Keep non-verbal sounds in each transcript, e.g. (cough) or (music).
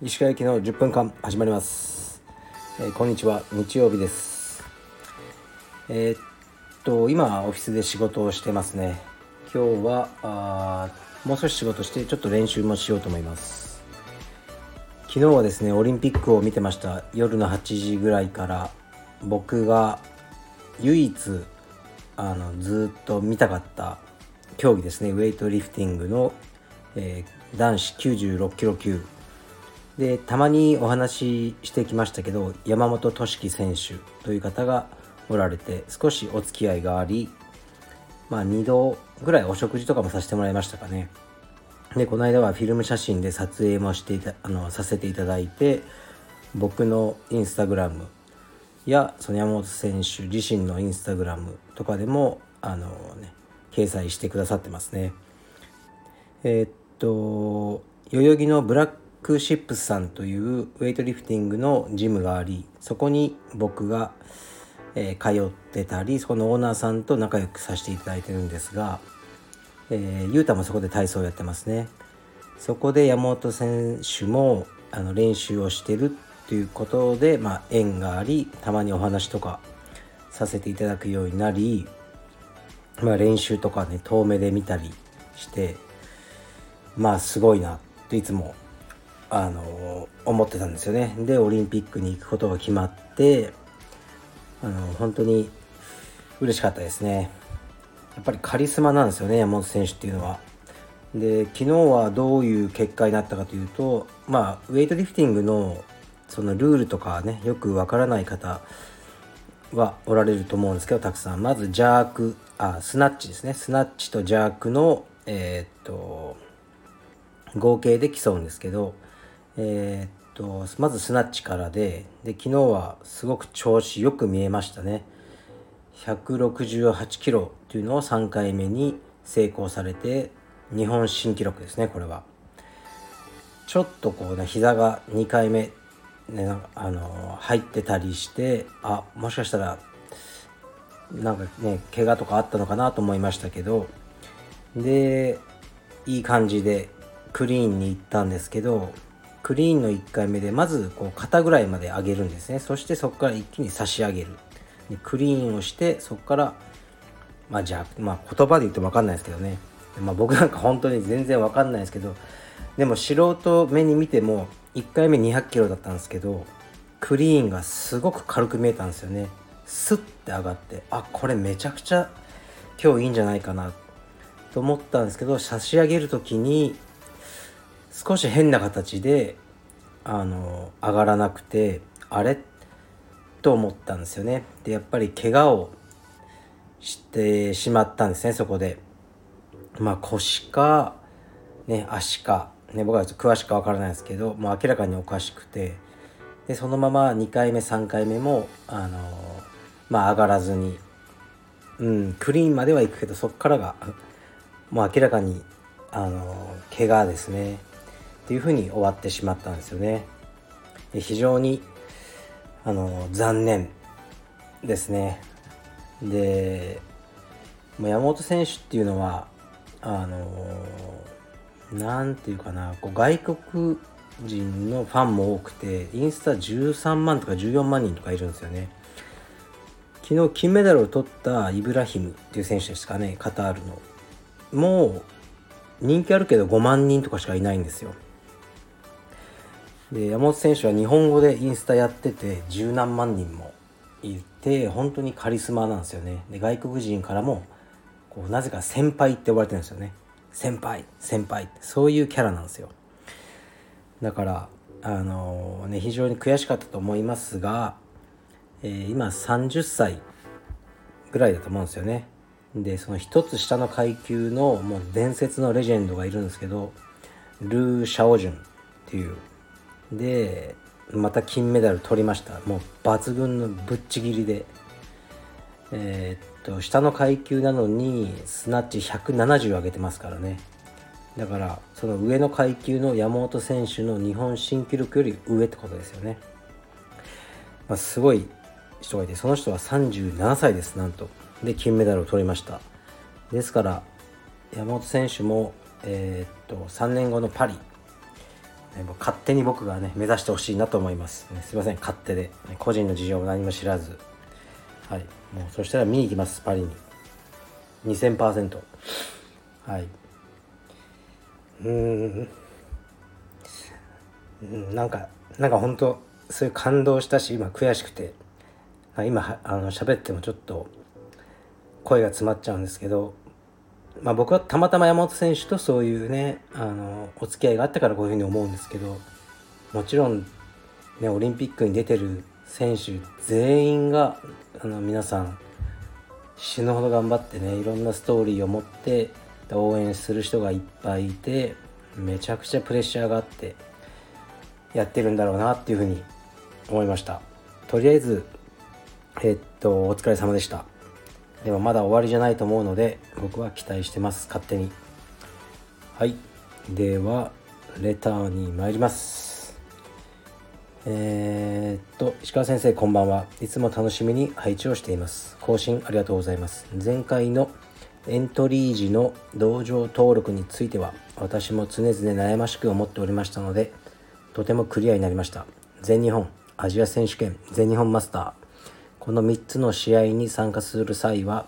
石川駅の10分間始まります、えー、こんにちは。日曜日です。えー、っと今オフィスで仕事をしてますね。今日はあもう少し仕事してちょっと練習もしようと思います。昨日はですねオリンピックを見てました。夜の8時ぐらいから僕が唯一あのずっと見たかった競技ですね。ウェイトリフティングの、えー、男子96キロ級。でたまにお話ししてきましたけど山本俊樹選手という方がおられて少しお付き合いがありまあ2度ぐらいお食事とかもさせてもらいましたかね。でこの間はフィルム写真で撮影もしていたあのさせていただいて僕のインスタグラムやその山本選手自身のインスタグラムとかでもあのね掲載してくださってますね。えー、っと代々木のブラックシップスさんというウェイトリフティングのジムがありそこに僕が、えー、通ってたりそこのオーナーさんと仲良くさせていただいてるんですが、えー、ゆうたもそこで体操をやってますね。そこで山本選手もあの練習をしてるということで、まあ、縁がありたまにお話とかさせていただくようになり、まあ、練習とかね遠目で見たりしてまあすごいなといつもあの思ってたんですよね。でオリンピックに行くことが決まってあの本当に嬉しかったですね。やっぱりカリスマなんですよね山本選手っていうのは。で昨日はどういう結果になったかというとまあウェイトリフティングのそのルールとかねよくわからない方はおられると思うんですけどたくさん。まずジャークあスナッチですね。スナッチとジャークのえー、っと合計で競うんですけどえー、っとまずスナッチからでで昨日はすごく調子よく見えましたね。168キロというのを3回目に成功されて日本新記録ですねこれは。ちょっとこうね膝が2回目ねあの入ってたりしてあもしかしたらなんかね怪我とかあったのかなと思いましたけどでいい感じでクリーンに行ったんですけどクリーンの1回目でまずこう肩ぐらいまで上げるんですね。そしてそこから一気に差し上げる。でクリーンをしてそこからまあじゃあ、まあ、言葉で言っても分かんないですけどね、まあ、僕なんか本当に全然分かんないですけどでも素人目に見ても1回目200キロだったんですけどクリーンがすごく軽く見えたんですよね。スッて上がってあこれめちゃくちゃ今日いいんじゃないかなと思ったんですけど差し上げる時に少し変な形であの上がらなくてあれ？と思ったんですよね。でやっぱり怪我をしてしまったんですねそこで。まあ腰かね足か。ね僕は詳しくわからないですけどもう明らかにおかしくてでそのまま2回目3回目もあのまあ上がらずにうんクリーンまでは行くけどそこからがもう明らかにあの怪我ですねっていうふうに終わってしまったんですよね。で非常にあの残念ですね。で山本選手っていうのはあの何て言うかなこう外国人のファンも多くてインスタ13万とか14万人とかいるんですよね。昨日金メダルを取ったイブラヒムっていう選手ですかねカタールの。もう人気あるけど5万人とかしかいないんですよ。で山本選手は日本語でインスタやってて十何万人もいて本当にカリスマなんですよね。で外国人からもこうなぜか先輩って呼ばれてるんですよね。先輩先輩そういうキャラなんですよ。だからあのー、ね非常に悔しかったと思いますが、えー、今30歳ぐらいだと思うんですよね。でその一つ下の階級のもう伝説のレジェンドがいるんですけどルー・シャオジュンっていう。でまた金メダル取りました。もう抜群のぶっちぎりで。えー、っと下の階級なのにスナッチ170上げてますからね。だからその上の階級の山本選手の日本新記録より上ってことですよね、まあ、すごい人がいてその人は37歳ですなんと。で金メダルを取りました。ですから山本選手も、えー、っと3年後のパリ、勝手に僕がね目指してほしいなと思います、ね、すいません勝手で、個人の事情を何も知らず。はい。もうそしたら見に行きますパリに。2000%はい。うん。なんかなんか本当そういう感動したし今悔しくて。今あの喋ってもちょっと声が詰まっちゃうんですけど、まあ、僕はたまたま山本選手とそういうねあのお付き合いがあったからこういうふうに思うんですけどもちろん、ね、オリンピックに出てる選手全員があの皆さん死ぬほど頑張ってねいろんなストーリーを持って応援する人がいっぱいいてめちゃくちゃプレッシャーがあってやってるんだろうなっていうふうに思いました。とりあえずえっとお疲れ様でした。でもまだ終わりじゃないと思うので僕は期待してます。勝手に。はい。ではレターに参ります。えー、っと石川先生こんばんは。いつも楽しみに配置をしています。更新ありがとうございます。前回のエントリー時の道場登録については私も常々悩ましく思っておりましたのでとてもクリアになりました。全日本アジア選手権全日本マスター。この3つの試合に参加する際は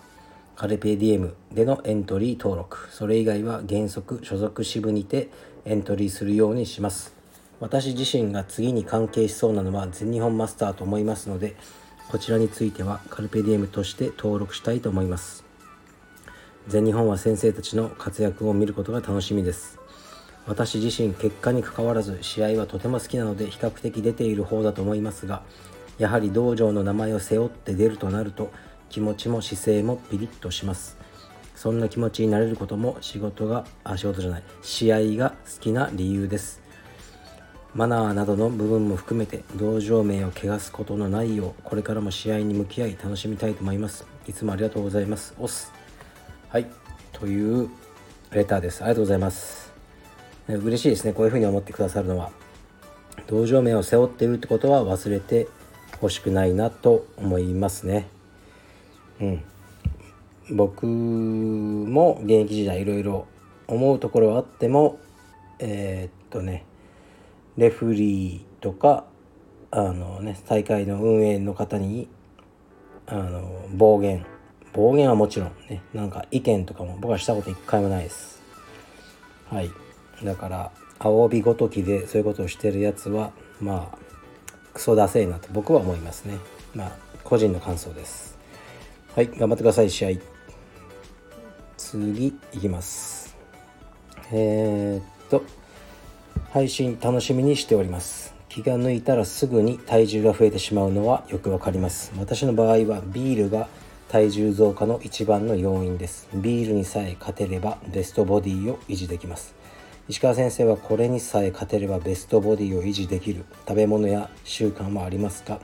カルペディエムでのエントリー登録。それ以外は原則所属支部にてエントリーするようにします。私自身が次に関係しそうなのは全日本マスターと思いますのでこちらについてはカルペディエムとして登録したいと思います。全日本は先生たちの活躍を見ることが楽しみです。私自身結果にかかわらず試合はとても好きなので比較的出ている方だと思いますがやはり道場の名前を背負って出るとなると気持ちも姿勢もピリッとします。そんな気持ちになれることも仕事があ仕事じゃない試合が好きな理由です。マナーなどの部分も含めて道場名を汚すことのないようこれからも試合に向き合い楽しみたいと思います。いつもありがとうございます。オスはい。というレターです。ありがとうございます。嬉しいですね。こういうふうに思ってくださるのは。道場名を背負っているってことは忘れてほしくないなと思いますね。うん。僕も現役時代いろいろ思うところはあってもえー、っとね。レフリーとかあのね大会の運営の方にあの暴言。暴言はもちろんねなんか意見とかも僕はしたこと一回もないです。はい。だから青帯ごときでそういうことをしてるやつはまあクソダセえなと僕は思いますね。まあ個人の感想です。はい。頑張ってください試合。次いきます。えー、っと配信楽しみにしております。気が抜いたらすぐに体重が増えてしまうのはよくわかります。私の場合はビールが体重増加の一番の要因です。ビールにさえ勝てればベストボディを維持できます。石川先生はこれにさえ勝てればベストボディを維持できる。食べ物や習慣はありますか？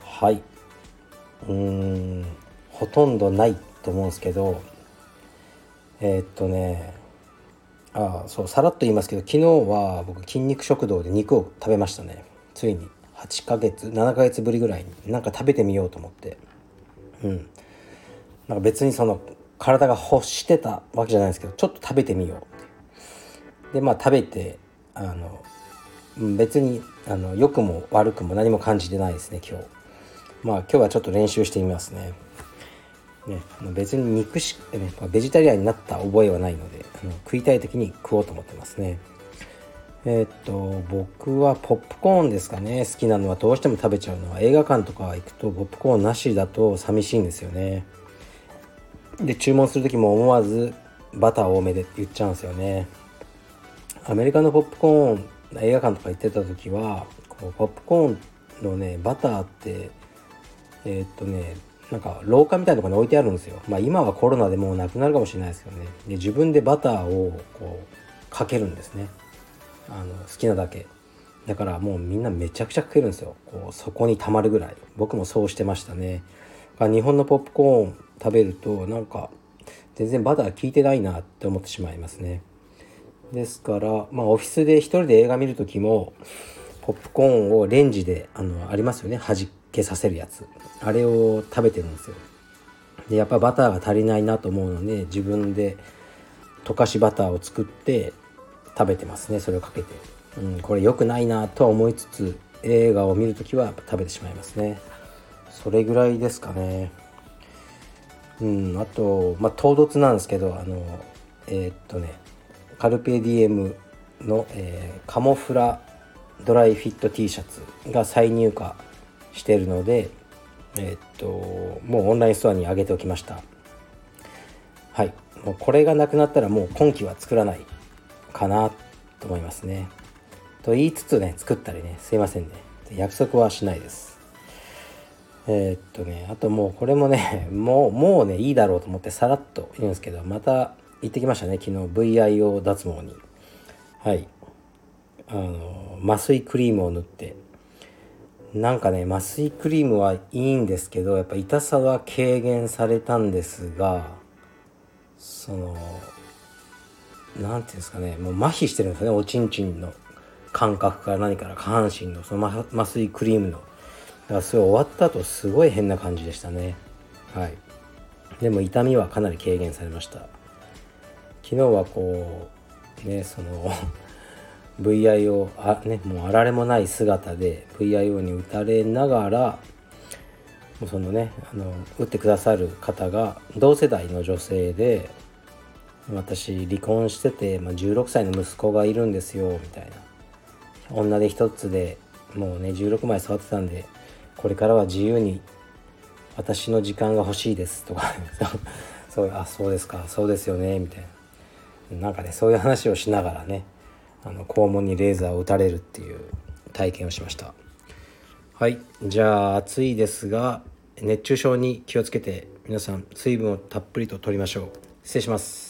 はい。うーん。ほとんどないと思うんですけど。えー、っとね。あそうさらっと言いますけど昨日は僕筋肉食堂で肉を食べましたね。ついに。8ヶ月7ヶ月ぶりぐらいに。なんか食べてみようと思って。うん。なんか別にその体が欲してたわけじゃないですけどちょっと食べてみようでまあ食べてあの別にあの良くも悪くも何も感じてないですね今日。まあ今日はちょっと練習してみますね。ね別に肉し、ね、ベジタリアンになった覚えはないのであの食いたい時に食おうと思ってますね。えー、っと僕はポップコーンですかね。好きなのはどうしても食べちゃうのは。映画館とか行くとポップコーンなしだと寂しいんですよね。で注文する時も思わずバター多めでって言っちゃうんですよね。アメリカのポップコーン映画館とか行ってた時はこうポップコーンのねバターってえー、っとねなんか廊下みたいなとこに置いてあるんですよ。まあ今はコロナでもうなくなるかもしれないですけどね。で自分でバターをこうかけるんですね。あの好きなだけ。だからもうみんなめちゃくちゃかけるんですよ。こうそこにたまるぐらい。僕もそうしてましたね。日本のポップコーン食べるとなんか全然バター効いてないなって思ってしまいますね。ですから、まあ、オフィスで一人で映画見る時もポップコーンをレンジであのありますよね。弾けさせるやつ。あれを食べてるんですよ。でやっぱバターが足りないなと思うので自分で溶かしバターを作って食べてますねそれをかけて、うん、これ良くないなとは思いつつ映画を見るときは食べてしまいますね。それぐらいですかね。うんあとまあ唐突なんですけどあのえー、っとねカルペディエムの、えー、カモフラドライフィット T シャツが再入荷してるのでえ、っともうオンラインストアに上げておきました。はい。もうこれがなくなったらもう今期は作らないかなと思いますね。と言いつつね作ったりねすいませんね。約束はしないです。えー、っとねあともうこれもね (laughs) もうもうねいいだろうと思ってさらっと言うんですけどまた行ってきましたね昨日。VIO 脱毛に。はい。あの麻酔クリームを塗ってなんかね麻酔クリームはいいんですけどやっぱ痛さは軽減されたんですがその何て言うんですかねもう麻痺してるんですねおちんちんの感覚から何から下半身のその麻酔クリームの。だからそれ終わった後すごい変な感じでしたね。はい。でも痛みはかなり軽減されました。昨日はこうねその VIO あねもうあられもない姿で VIO に打たれながらそのねあの打ってくださる方が同世代の女性で私離婚してて、まあ、16歳の息子がいるんですよみたいな。女で一つでもうね16枚育ってたんでこれからは自由に私の時間が欲しいですとか。(laughs) そうあそうですかそうですよねみたいな。なんかねそういう話をしながらねあの肛門にレーザーを打たれるっていう体験をしました。はい。じゃあ暑いですが熱中症に気をつけて皆さん水分をたっぷりと取りましょう。失礼します。